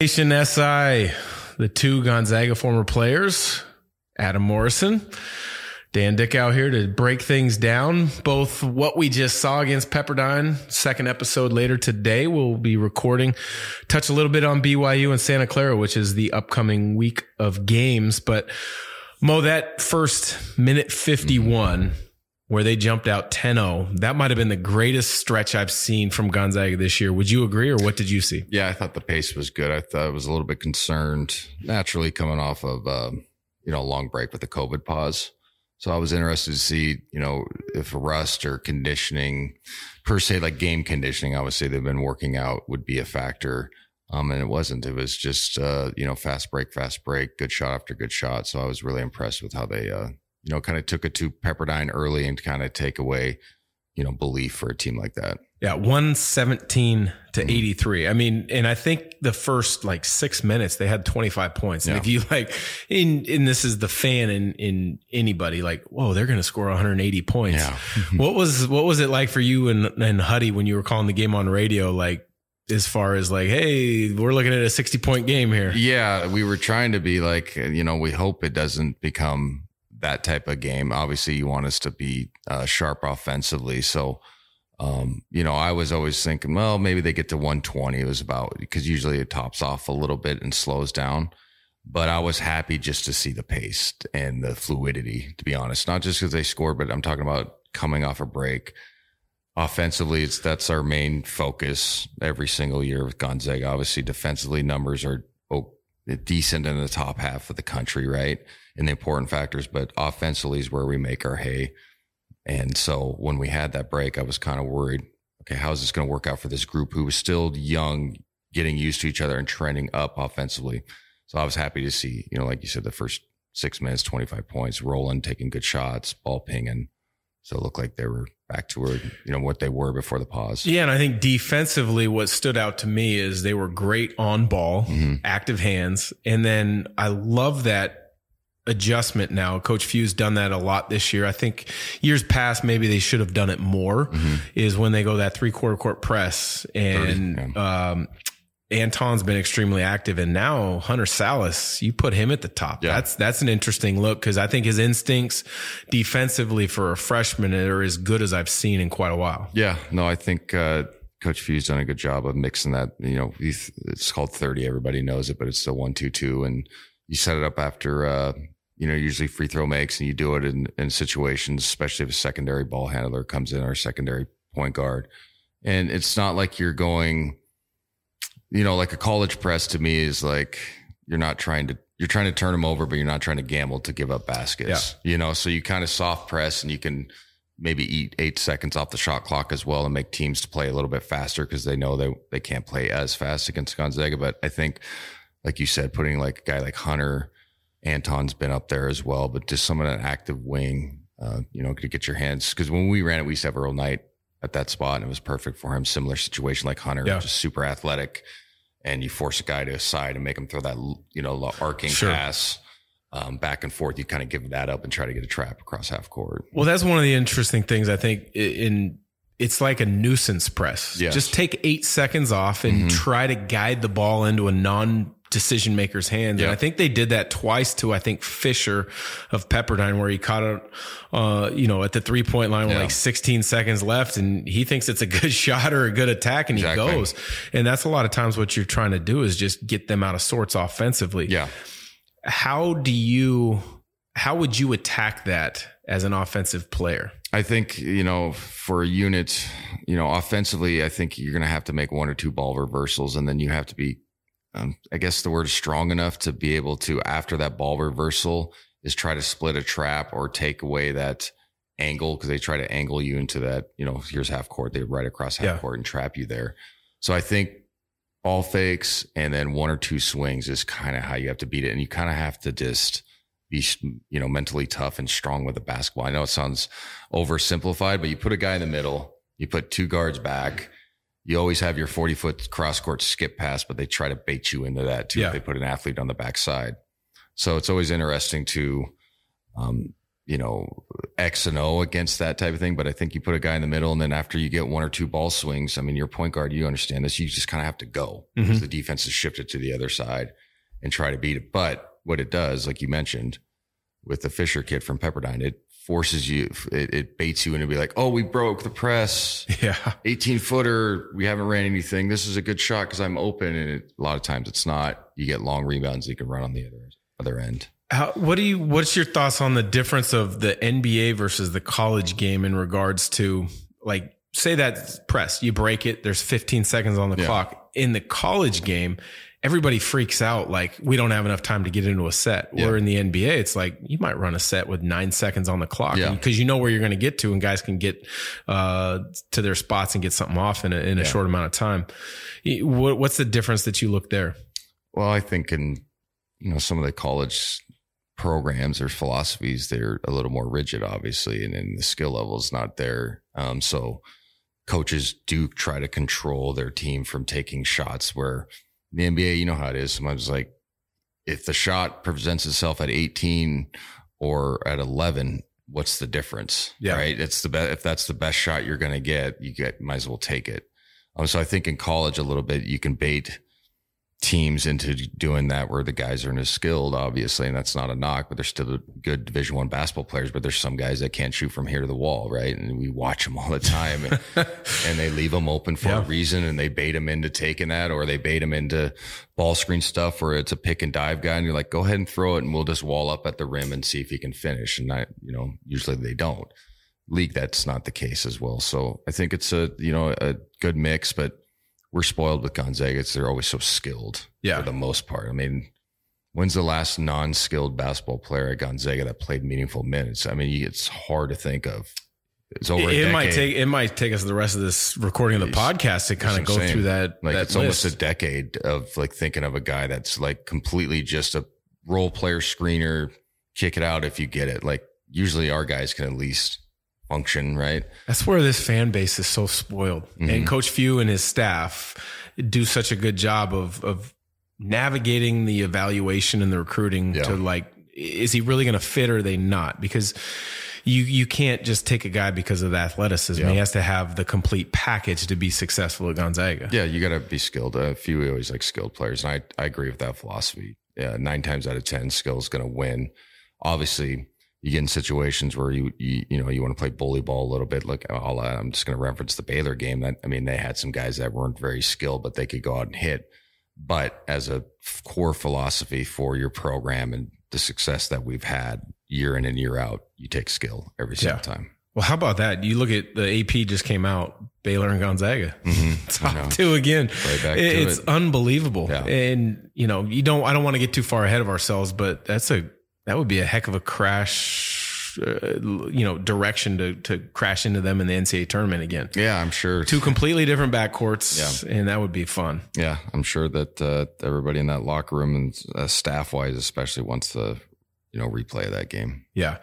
Nation SI, the two Gonzaga former players, Adam Morrison, Dan Dickau here to break things down. Both what we just saw against Pepperdine, second episode later today, we'll be recording, touch a little bit on BYU and Santa Clara, which is the upcoming week of games. But Mo, that first minute 51, where they jumped out 10-0. That might have been the greatest stretch I've seen from Gonzaga this year. Would you agree or what did you see? Yeah, I thought the pace was good. I thought I was a little bit concerned naturally coming off of um, you know, a long break with the COVID pause. So I was interested to see, you know, if rust or conditioning per se, like game conditioning, obviously they've been working out would be a factor. Um, and it wasn't. It was just, uh, you know, fast break, fast break, good shot after good shot. So I was really impressed with how they, uh, you know, kind of took it to Pepperdine early and kind of take away, you know, belief for a team like that. Yeah, 117 to mm-hmm. 83. I mean, and I think the first like six minutes they had 25 points. And yeah. if you like, in, and this is the fan in, in anybody like, whoa, they're going to score 180 points. Yeah. what was, what was it like for you and, and Huddy when you were calling the game on radio? Like, as far as like, hey, we're looking at a 60 point game here. Yeah, we were trying to be like, you know, we hope it doesn't become that type of game. Obviously, you want us to be uh, sharp offensively. So, um, you know, I was always thinking, well, maybe they get to 120. It was about because usually it tops off a little bit and slows down. But I was happy just to see the pace and the fluidity, to be honest. Not just because they scored, but I'm talking about coming off a break. Offensively, it's that's our main focus every single year with Gonzaga. Obviously, defensively, numbers are oh, decent in the top half of the country, right? In the important factors, but offensively is where we make our hay. And so when we had that break, I was kind of worried. Okay, how's this going to work out for this group who was still young, getting used to each other and trending up offensively? So I was happy to see, you know, like you said, the first six minutes, 25 points, rolling, taking good shots, ball pinging. So it looked like they were back to where, you know, what they were before the pause. Yeah. And I think defensively, what stood out to me is they were great on ball, mm-hmm. active hands. And then I love that adjustment now. Coach Few's done that a lot this year. I think years past, maybe they should have done it more mm-hmm. is when they go that three quarter court press and, 30, yeah. um, Anton's been extremely active and now Hunter Sallis, you put him at the top. Yeah. That's, that's an interesting look because I think his instincts defensively for a freshman are as good as I've seen in quite a while. Yeah. No, I think, uh, Coach Few's done a good job of mixing that. You know, it's called 30. Everybody knows it, but it's the one, two, two. And you set it up after, uh, you know, usually free throw makes and you do it in, in situations, especially if a secondary ball handler comes in or a secondary point guard. And it's not like you're going, you know, like a college press to me is like, you're not trying to, you're trying to turn them over, but you're not trying to gamble to give up baskets, yeah. you know, so you kind of soft press and you can maybe eat eight seconds off the shot clock as well and make teams to play a little bit faster because they know they, they can't play as fast against Gonzaga. But I think, like you said, putting like a guy like Hunter, Anton's been up there as well, but just someone of that active wing, uh, you know, could get your hands. Because when we ran it, we used to have Erroll Knight at that spot, and it was perfect for him. Similar situation like Hunter, yeah. just super athletic, and you force a guy to a side and make him throw that, you know, arcing sure. pass. Um, back and forth, you kind of give that up and try to get a trap across half court. Well, that's one of the interesting things I think in it's like a nuisance press. Yes. Just take eight seconds off and mm-hmm. try to guide the ball into a non decision makers' hands. Yeah. And I think they did that twice to, I think, Fisher of Pepperdine, where he caught it, uh, you know, at the three point line with like 16 seconds left. And he thinks it's a good shot or a good attack and exactly. he goes. And that's a lot of times what you're trying to do is just get them out of sorts offensively. Yeah. How do you, how would you attack that as an offensive player? I think, you know, for a unit, you know, offensively, I think you're going to have to make one or two ball reversals and then you have to be um, I guess the word is strong enough to be able to, after that ball reversal, is try to split a trap or take away that angle because they try to angle you into that, you know, here's half court, they right across half yeah. court and trap you there. So I think ball fakes and then one or two swings is kind of how you have to beat it. And you kind of have to just be, you know, mentally tough and strong with the basketball. I know it sounds oversimplified, but you put a guy in the middle, you put two guards back you always have your 40 foot cross court skip pass, but they try to bait you into that too. Yeah. If they put an athlete on the backside. So it's always interesting to, um, you know, X and O against that type of thing. But I think you put a guy in the middle, and then after you get one or two ball swings, I mean, your point guard, you understand this. You just kind of have to go because Mhm. the defense is shifted to the other side and try to beat it. But what it does, like you mentioned, with the Fisher kid from Pepperdine, it forces you, it, it baits you into be like, oh, we broke the press. Yeah. 18 footer, we haven't ran anything. This is a good shot because I'm open. And it, a lot of times it's not. You get long rebounds you can run on the other other end. How, what do you? What's your thoughts on the difference of the NBA versus the college game in regards to like say that press you break it? There's 15 seconds on the Yeah. clock in the college game. Everybody freaks out like we don't have enough time to get into a set. Yeah. Or in the NBA, it's like you might run a set with nine seconds on the clock Yeah. because you know where you're going to get to, and guys can get uh, to their spots and get something off in a, in a Yeah. short amount of time. What, what's the difference that you look there? Well, I think in you know some of the college programs or philosophies, they're a little more rigid, obviously, and, and the skill level is not there. Um, so coaches do try to control their team from taking shots. Where the NBA, you know how it is. Sometimes like if the shot presents itself at 18 or at 11, what's the difference? Yeah. Right. It's the best. If that's the best shot you're going to get, you get, might as well take it. Um, so I think in college a little bit, you can bait teams into doing that where the guys aren't as skilled, obviously, and that's not a knock, but they're still good Division One basketball players. But there's some guys that can't shoot from here to the wall, right? And we watch them all the time, and, and they leave them open for Yeah. a reason, and they bait them into taking that, or they bait them into ball screen stuff where it's a pick and dive guy, and you're like, go ahead and throw it, and we'll just wall up at the rim and see if he can finish. And I, you know, usually they don't. League, that's not the case as well. So I think it's a you know a good mix, but we're spoiled with Gonzaga. It's, they're always so skilled Yeah. for the most part. I mean, when's the last non-skilled basketball player at Gonzaga that played meaningful minutes? I mean, it's hard to think of. It's over. it, it might take it might take us the rest of this recording of the podcast to kind of go through that. like that it's almost a decade of like thinking of a guy that's like completely just a role player screener, kick it out if you get it. Like usually our guys can at least function, right? That's where this fan base is so spoiled, Mhm. and Coach Few and his staff do such a good job of of navigating the evaluation and the recruiting Yeah. to like, is he really going to fit or are they not? Because you you can't just take a guy because of the athleticism. He has to have the complete package to be successful at Gonzaga. Yeah, you got to be skilled. A few always like skilled players, and I I agree with that philosophy. Yeah, nine times out of ten, skill is going to win. Obviously, you get in situations where you you you know you want to play bully ball a little bit. Like I'll, I'm just going to reference the Baylor game. That I mean, they had some guys that weren't very skilled, but they could go out and hit. But as a core philosophy for your program and the success that we've had year in and year out, you take skill every single Yeah. time. Well, how about that? You look at the AP just came out, Baylor and Gonzaga. Mm-hmm. Top two again. Right back to it's it. unbelievable. Yeah. And you know, you don't. I don't want to get too far ahead of ourselves, but that's a that would be a heck of a crash. Uh, you know, direction to to crash into them in the NCAA tournament again. Yeah, I'm sure. Two completely different backcourts, Yeah, and that would be fun. Yeah, I'm sure that uh, everybody in that locker room and uh, staff wise, especially, wants the you know replay that game. Yeah.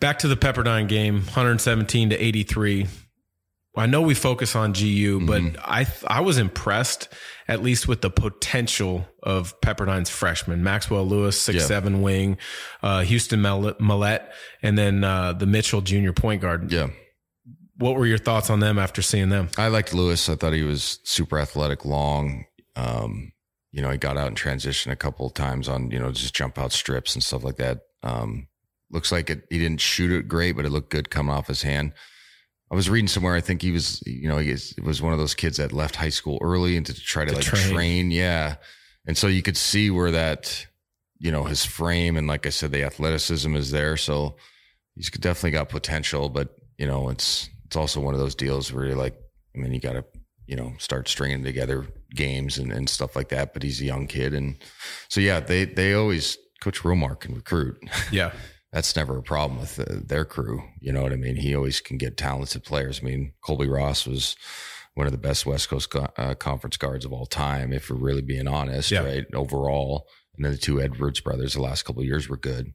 Back to the Pepperdine game, 117 to 83. I know we focus on GU, but Mhm. I I was impressed at least with the potential of Pepperdine's freshmen, Maxwell Lewis, six Yeah. seven wing, uh, Houston Millet, Millette, and then uh, the Mitchell junior point guard. Yeah, What were your thoughts on them after seeing them? I liked Lewis. I thought he was super athletic, long. Um, you know, he got out in transition a couple of times on you know just jump out strips and stuff like that. Um, looks like it. He didn't shoot it great, but it looked good coming off his hand. I was reading somewhere. I think he was, you know, he is- was one of those kids that left high school early and to try to, To like train. train. Yeah, and so you could see where that, you know, his frame and like I said, the athleticism is there. So he's definitely got potential, but you know, it's it's also one of those deals where you're like, I mean, you got to, you know, start stringing together games and, and stuff like that. But he's a young kid, and so yeah, they they always Coach Romar can recruit. Yeah. That's never a problem with uh, their crew. You know what I mean? He always can get talented players. I mean, Colby Ross was one of the best West Coast co- uh, conference guards of all time, if we're really being honest, Yeah. right? Overall, and then the two Edwards brothers the last couple of years were good.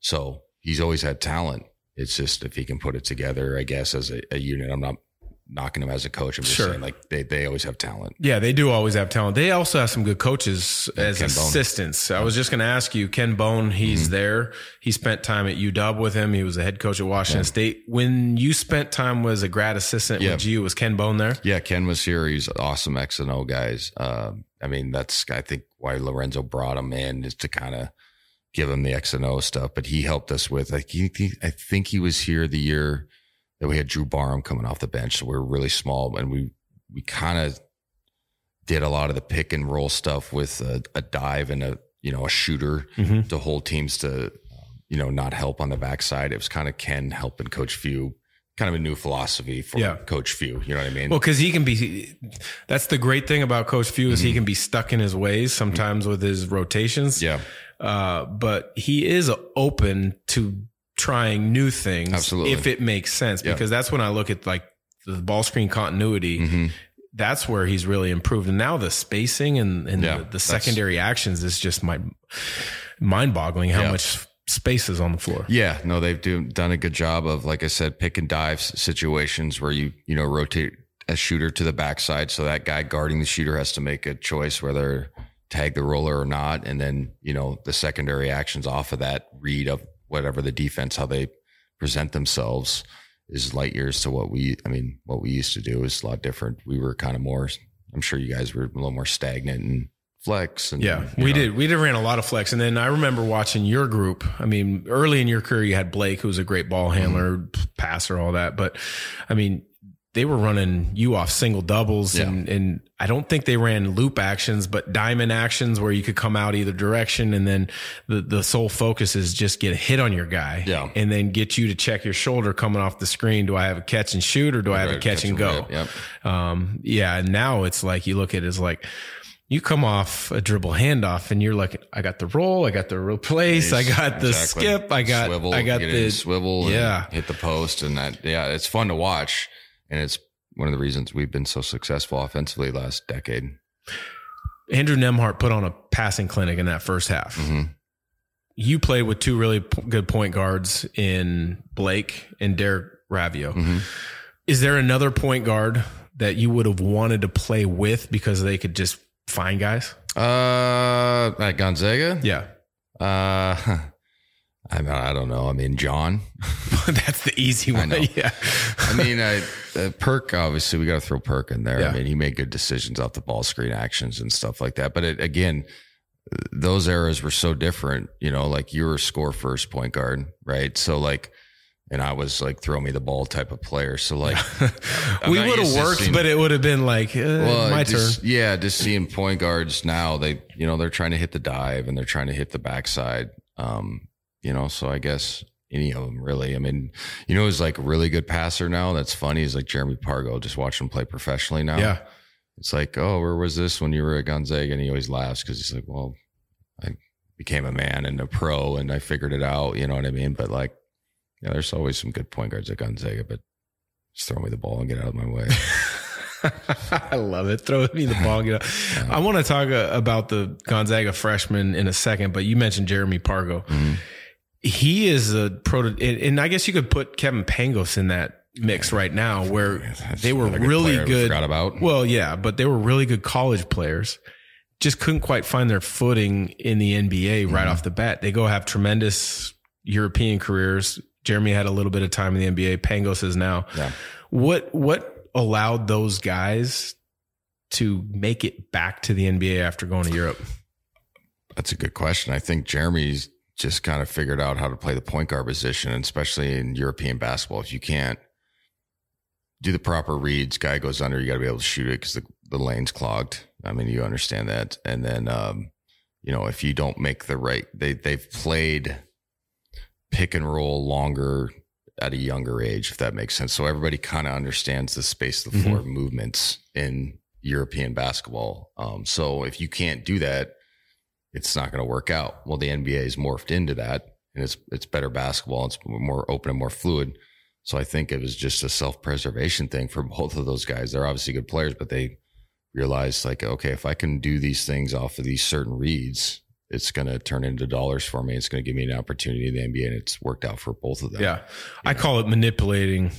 So he's always had talent. It's just if he can put it together, I guess, as a, a unit. I'm not knocking him as a coach. I'm just Sure. saying like they they always have talent. Yeah, they do always have talent. They also have some good coaches as Ken Bone. assistants. I was just going to ask you, Ken Bone, he's Mm-hmm. there. He spent time at UW with him. He was the head coach at Washington State. When you spent time as a grad assistant Yeah. with you, was Ken Bone there? Yeah, Ken was here. He's awesome X and O guys. Uh, I mean, that's I think why Lorenzo brought him in is to kind of give him the X and O stuff. But he helped us with. Like, he, he, I think he was here the year that we had Drew Barham coming off the bench. So we were really small, and we we kind of did a lot of the pick and roll stuff with a, a dive and a you know a shooter Mhm. to hold teams to you know not help on the backside. It was kind of Ken helping Coach Few. Kind of a new philosophy for Yeah. Coach Few. You know what I mean? Well, because he can be. That's the great thing about Coach Few is he can be stuck in his ways sometimes with his rotations. yeah. Uh, but he is open to trying new things Absolutely. if it makes sense. Yeah. Because that's when I look at like the ball screen continuity. hmm that's where he's really improved. And now the spacing and, and Yeah, the, the secondary actions is just my mind boggling how Yeah. much space is on the floor. Yeah, no, they've do, done a good job of, like I said, pick and dive situations where you, you know, rotate a shooter to the backside. So that guy guarding the shooter has to make a choice whether tag the roller or not. And then, you know, the secondary actions off of that read of whatever the defense, how they present themselves is light years to what we, I mean, what we used to do is a lot different. We were kind of more, I'm sure you guys were a little more stagnant and flex. And Yeah, we know, did. We did ran a lot of flex, and then I remember watching your group. I mean, early in your career, you had Blake, who was a great ball handler, Mm-hmm. passer, all that. But I mean, they were running you off single doubles, Yeah. and and I don't think they ran loop actions, but diamond actions where you could come out either direction, and then the the sole focus is just get a hit on your guy, Yeah. and then get you to check your shoulder coming off the screen. Do I have a catch and shoot, or do I have a Right, catch and go? Yep. Um, yeah, and now it's like you look at it as like you come off a dribble handoff and you're like, I got the roll, I got the replace, I got the Exactly. skip, I got, swivel, I got the swivel, and yeah. hit the post, and that yeah, it's fun to watch, and it's one of the reasons we've been so successful offensively last decade. Andrew Nembhard put on a passing clinic in that first half. Mhm. You played with two really p- good point guards in Blake and Derek Raivio. Mhm. Is there another point guard that you would have wanted to play with because they could just find guys? Uh, like Gonzaga, Yeah. uh, I mean, I don't know. I mean, John. That's the easy one. know. Yeah. I mean, I, uh, Perk. Obviously, we got to throw Perk in there. Yeah. I mean, he made good decisions off the ball screen actions and stuff like that. But it, again, those eras were so different. You know, like you were a score first point guard, right? So like, and I was like throw me the ball type of player. So like, we would have worked, but it would have been like uh, well, my just, turn. Yeah, just seeing point guards now, they you know they're trying to hit the dive and they're trying to hit the backside. Um, you know, so I guess any of them really. I mean, you know, who's like a really good passer now. That's funny is like Jeremy Pargo. Just watch him play professionally now. Yeah. it's like, oh, where was this when you were at Gonzaga? And he always laughs because he's like, well, I became a man and a pro and I figured it out. You know what I mean? But like, yeah, there's always some good point guards at Gonzaga, but just throw me the ball and get out of my way. I love it. Throw me the ball. Get up. I want to talk uh, about the Gonzaga freshman in a second, but you mentioned Jeremy Pargo. Mhm. He is a proto, and, and I guess you could put Kevin Pangos in that mix right now, where That's they were another really player good. Forgot about. Well, yeah, but they were really good college players. Just couldn't quite find their footing in the NBA right Mm-hmm. off the bat. They go have tremendous European careers. Jeremy had a little bit of time in the NBA. Pangos is now. Yeah. What what allowed those guys to make it back to the NBA after going to Europe? That's a good question. I think Jeremy's just kind of figured out how to play the point guard position, and especially in European basketball. If you can't do the proper reads, guy goes under, you got to be able to shoot it because the, the lane's clogged. I mean, you understand that. And then, um, you know, if you don't make the right, they they've played pick and roll longer at a younger age, if that makes sense. So everybody kind of understands the space of the floor movements in European basketball. Um, so if you can't do that, it's not going to work out. Well, the NBA has morphed into that, and it's it's better basketball. It's more open and more fluid. So I think it was just a self preservation thing for both of those guys. They're obviously good players, but they realized like, okay, if I can do these things off of these certain reads, it's going to turn into dollars for me. It's going to give me an opportunity in the NBA, and it's worked out for both of them. Yeah. I call it manipulating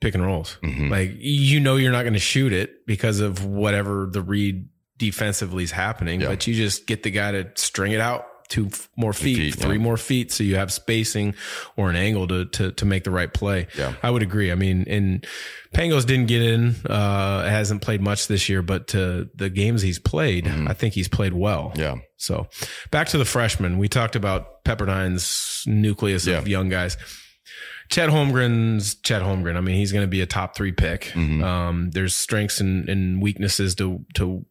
pick and rolls. Mhm. Like you know you're not going to shoot it because of whatever the read defensively is happening, Yeah. but you just get the guy to string it out two more feet, feet, three yeah. more feet, so you have spacing or an angle to to to make the right play. Yeah. I would agree. I mean, and Pangos didn't get in, uh, hasn't played much this year, but to the games he's played, Mhm. I think he's played well. Yeah. So back to the freshmen. We talked about Pepperdine's nucleus of young guys. Chet Holmgren's Chet Holmgren. I mean, he's going to be a top three pick. Mhm. Um, there's strengths and, and weaknesses to, to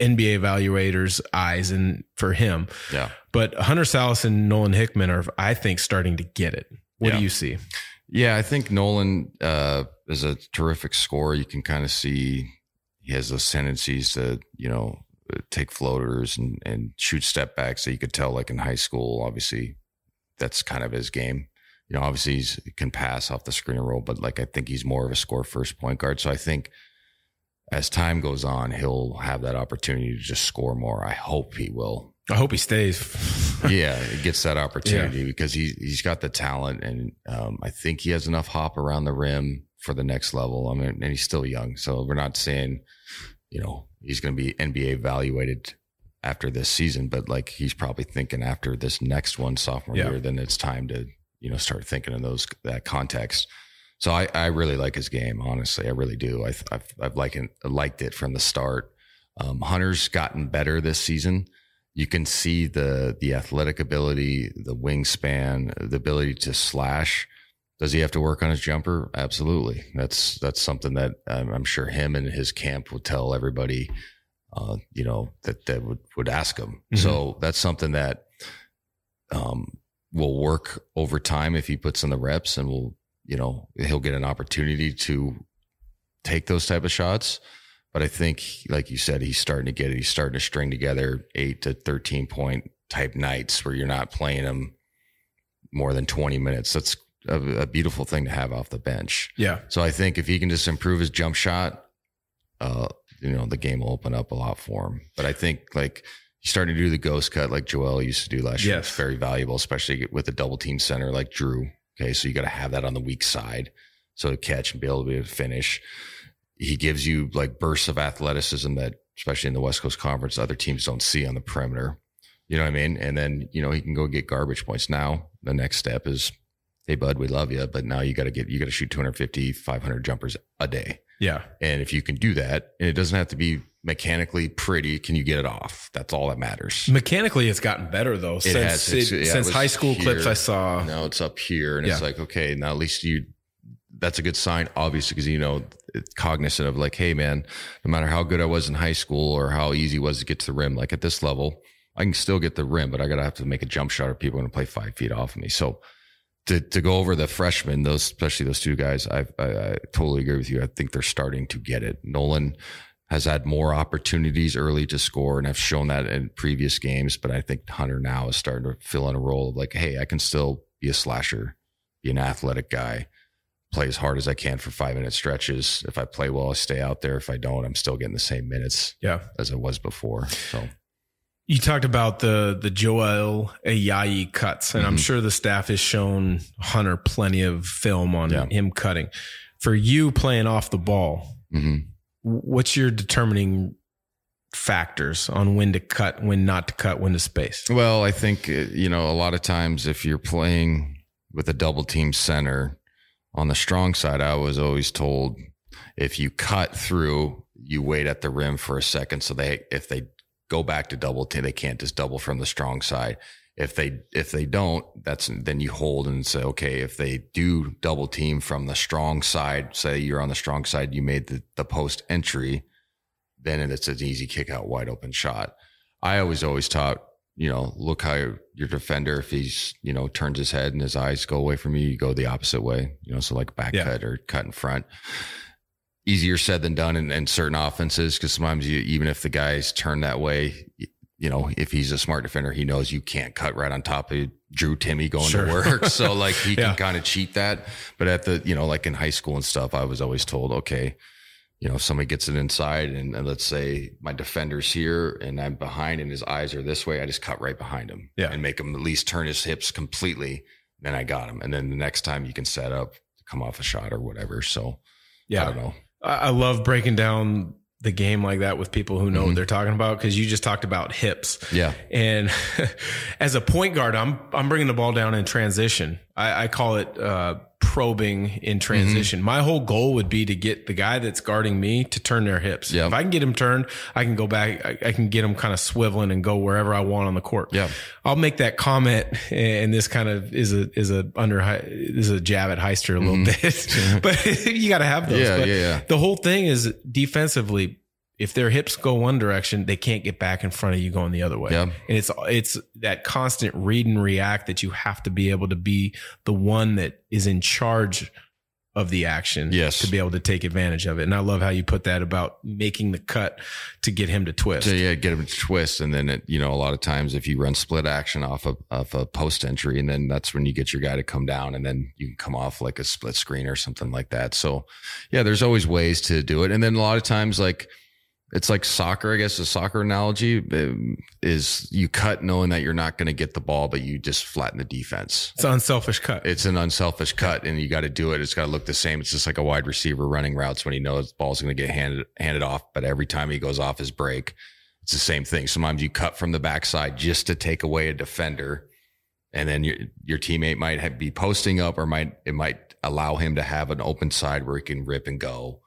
NBA evaluators' eyes and for him. Yeah. But Hunter Sallis and Nolan Hickman are, I think, starting to get it. What Yeah. do you see? Yeah, I think Nolan uh, is a terrific scorer. You can kind of see he has those tendencies to, you know, take floaters and, and shoot step backs that you could tell, like in high school. Obviously, that's kind of his game. You know, obviously he can pass off the screen and roll, but like I think he's more of a score first point guard. So I think as time goes on, he'll have that opportunity to just score more. I hope he will I hope he stays. yeah, gets that opportunity because he he's got the talent, and um, I think he has enough hop around the rim for the next level. I mean, and he's still young, so we're not saying, you know, he's going to be NBA evaluated after this season, but like he's probably thinking after this next one, sophomore Yeah. year, then it's time to you know start thinking in those that context. So I, I really like his game, honestly, I really do. I, I've I've liked it, liked it from the start. Um, Hunter's gotten better this season you can see the the athletic ability, the wingspan, the ability to slash. Does he have to work on his jumper? Absolutely. That's that's something that um, I'm sure him and his camp would tell everybody. Uh, you know that that would would ask him. Mhm. So that's something that um, will work over time if he puts in the reps, and will you know he'll get an opportunity to take those type of shots. But I think, like you said, he's starting to get it. He's starting to string together eight to 13 point type nights where you're not playing him more than 20 minutes. That's a, a beautiful thing to have off the bench. yeah. So I think if he can just improve his jump shot, uh, you know, the game will open up a lot for him. But I think like he's starting to do the ghost cut like Joel used to do last year. Yes. It's very valuable, especially with a double team center like Drew. Okay. So you got to have that on the weak side. So to catch and be able to be able to finish. He gives you like bursts of athleticism that, especially in the West Coast Conference, other teams don't see on the perimeter. You know what I mean? And then, you know, he can go get garbage points. Now, the next step is, hey, bud, we love you, but now you got to get, you got to shoot 250, 500 jumpers a day. Yeah. And if you can do that, and it doesn't have to be mechanically pretty, can you get it off? That's all that matters. Mechanically, it's gotten better though. since has. It- yeah, since high school here. clips I saw. Now it's up here, and Yeah. it's like, okay, now at least you. That's a good sign, obviously, because you know, it's cognizant of like, hey, man, no matter how good I was in high school or how easy it was to get to the rim, like at this level, I can still get the rim, but I gotta have to make a jump shot, or people are gonna play five feet off of me. So to to go over the freshmen, those especially those two guys, I, I I totally agree with you. I think they're starting to get it. Nolan has had more opportunities early to score, and I've shown that in previous games. But I think Hunter now is starting to fill in a role of like, hey, I can still be a slasher, be an athletic guy, play as hard as I can for five minute stretches. If I play well, I stay out there. If I don't, I'm still getting the same minutes Yeah. as I was before. So You talked about the the Joel Ayayi cuts, and I'm Mhm. sure the staff has shown Hunter plenty of film on Yeah. him cutting. For you playing off the ball, mhm. what's your determining factors on when to cut, when not to cut, when to space? Well, I think, uh, you know, a lot of times if you're playing with a double team center on the strong side, I was always told if you cut through, you wait at the rim for a second. So they, if they go back to double team, they can't just double from the strong side. If they, if they don't, that's, then you hold and say, okay, if they do double team from the strong side, say you're on the strong side, you made the, the post entry, then it's an easy kick out wide open shot. I always, always taught, you know, look how your defender, if he's, you know, turns his head and his eyes go away from you, you go the opposite way, you know, so like back Yeah. cut or cut in front. Easier said than done in, in certain offenses because sometimes you, even if the guys turn that way, you know, if he's a smart defender, he knows you can't cut right on top of Drew Timme going Sure. to work. So like he Yeah. can kind of cheat that. But at the, you know, like in high school and stuff, I was always told, okay, you know, if somebody gets it inside and, and let's say my defender's here and I'm behind and his eyes are this way, I just cut right behind him Yeah. and make him at least turn his hips completely. Then I got him. And then the next time you can set up to come off a shot or whatever. So Yeah. I don't know. I love breaking down the game like that with people who know what mm-hmm. they're talking about because you just talked about hips. Yeah. And as a point guard, I'm I'm bringing the ball down in transition. I, I call it uh, probing in transition. My whole goal would be to get the guy that's guarding me to turn their hips. Yeah. If I can get him turned, I can go back. I, I can get him kind of swiveling and go wherever I want on the court. Yeah. I'll make that comment, and this kind of is a is a under is a jab at Heister a little bit, but you got to have those. Yeah, But yeah, yeah. The whole thing is defensively. If their hips go one direction, they can't get back in front of you going the other way. Yeah. And it's it's that constant read and react that you have to be able to be the one that is in charge of the action Yes. to be able to take advantage of it. And I love how you put that about making the cut to get him to twist. So yeah, get him to twist, and then it, you know a lot of times if you run split action off of, of a post entry, and then that's when you get your guy to come down, and then you can come off like a split screen or something like that. So yeah, there's always ways to do it, and then a lot of times like it's like soccer. I guess the soccer analogy um, is you cut knowing that you're not going to get the ball, but you just flatten the defense. It's an unselfish cut. It's an unselfish cut, and you got to do it. It's got to look the same. It's just like a wide receiver running routes when he knows the ball's going to get handed handed off, but every time he goes off his break, it's the same thing. Sometimes you cut from the backside just to take away a defender, and then your your teammate might have, be posting up, or might it might allow him to have an open side where he can rip and go.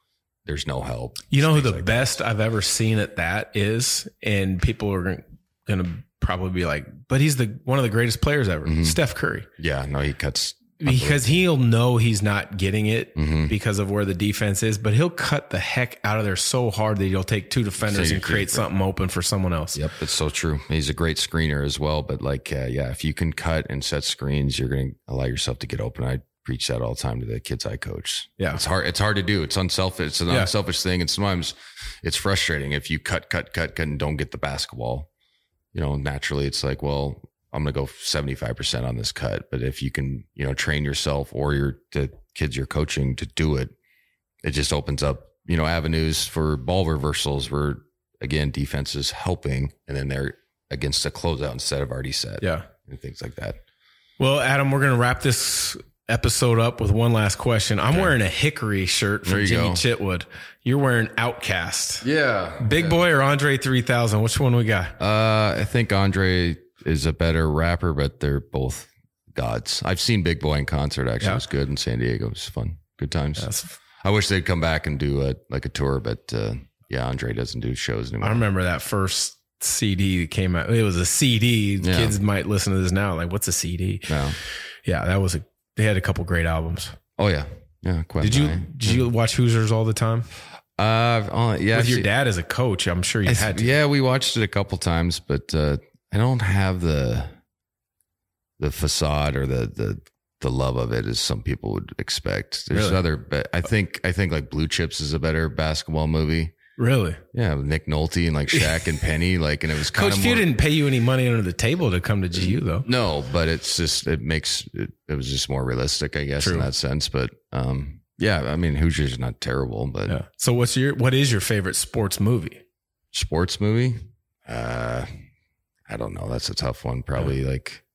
There's no help. You know who the like best I've ever seen at that is, and people are going to probably be like, but he's the one of the greatest players ever, Mhm. Steph Curry, Yeah, no, he cuts. because he'll know he's not getting it Mhm. because of where the defense is, but he'll cut the heck out of there so hard that he'll take two defenders So and create something open for someone else. Yep, it's so true. He's a great screener as well. But like, uh, yeah, if you can cut and set screens, you're going to allow yourself to get open. I preach that all the time to the kids I coach. Yeah. it's hard. It's hard to do. It's unselfish. It's an Yeah. unselfish thing, and sometimes it's frustrating if you cut, cut, cut, cut, and don't get the basketball. You know, naturally, it's like, well, I'm going to go 75 percent on this cut. But if you can, you know, train yourself or your the kids you're coaching to do it, it just opens up, you know, avenues for ball reversals where again defense is helping, and then they're against a closeout instead of already set, Yeah. and things like that. Well, Adam, we're going to wrap this episode up with one last question. I'm Okay. wearing a Hickory shirt from Jimmy go. Chitwood. You're wearing OutKast. Yeah, Big Boi or Andre 3000? Which one we got? Uh, I think Andre is a better rapper, but they're both gods. I've seen Big Boi in concert. Actually, Yeah. it was good in San Diego. It was fun, good times. Yes. I wish they'd come back and do a like a tour, but uh, yeah, Andre doesn't do shows anymore. I remember that first CD that came out. It was a CD. Yeah. Kids might listen to this now. Like, what's a CD? No. Yeah, that was a. They had a couple great albums. Oh yeah, yeah. Quite Did you did you watch Hoosiers all the time Uh, oh, yeah. with your dad as a coach? I'm sure you I- had to. Yeah, we watched it a couple times, but uh, I don't have the the facade or the the the love of it as some people would expect. There's Really? other, but I think I think like Blue Chips is a better basketball movie. Really, Yeah, with Nick Nolte and like Shaq and Penny, like, and it was kind Coach Few more, didn't pay you any money under the table to come to GU though. no, but it's just it makes it, it was just more realistic, I guess, True. in that sense. But um, yeah, I mean, Hoosiers is not terrible, but Yeah. So what's your what is your favorite sports movie? sports movie, uh, I don't know. That's a tough one. Probably like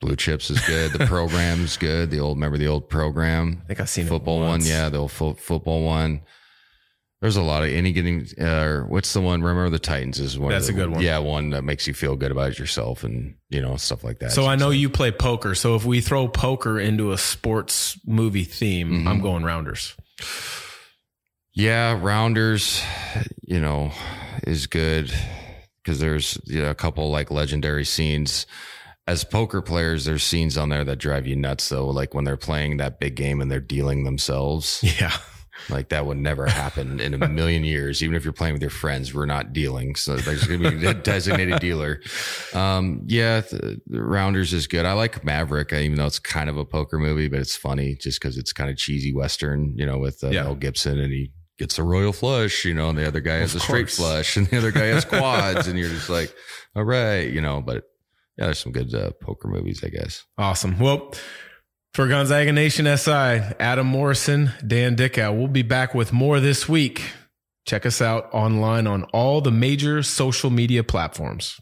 Blue Chips is good. The program's good. The old remember the old program I think I've seen football one. Yeah, the old fo- football one. There's a lot of any getting. Uh, what's the one? Remember the Titans is one. That's the- a good one. Yeah, one that makes you feel good about yourself and you know stuff like that. So I know you play poker. So if we throw poker into a sports movie theme, Mhm. I'm going Rounders. Yeah, Rounders, you know, is good because there's you know, a couple like legendary scenes. As poker players, there's scenes on there that drive you nuts though. Like when they're playing that big game and they're dealing themselves. Yeah. Like that would never happen in a million years. Even if you're playing with your friends, we're not dealing. So there's going to be a designated dealer. Um, yeah, the, the Rounders is good. I like Maverick, even though it's kind of a poker movie, but it's funny just because it's kind of cheesy Western, you know, with uh, Yeah. Mel Gibson and he gets a royal flush, you know, and the other guy has Of a straight course. flush and the other guy has quads. and you're just like, all right, you know, but yeah, there's some good uh, poker movies, I guess. Awesome. Well, for Gonzaga Nation SI, Adam Morrison, Dan Dickau. We'll be back with more this week. Check us out online on all the major social media platforms.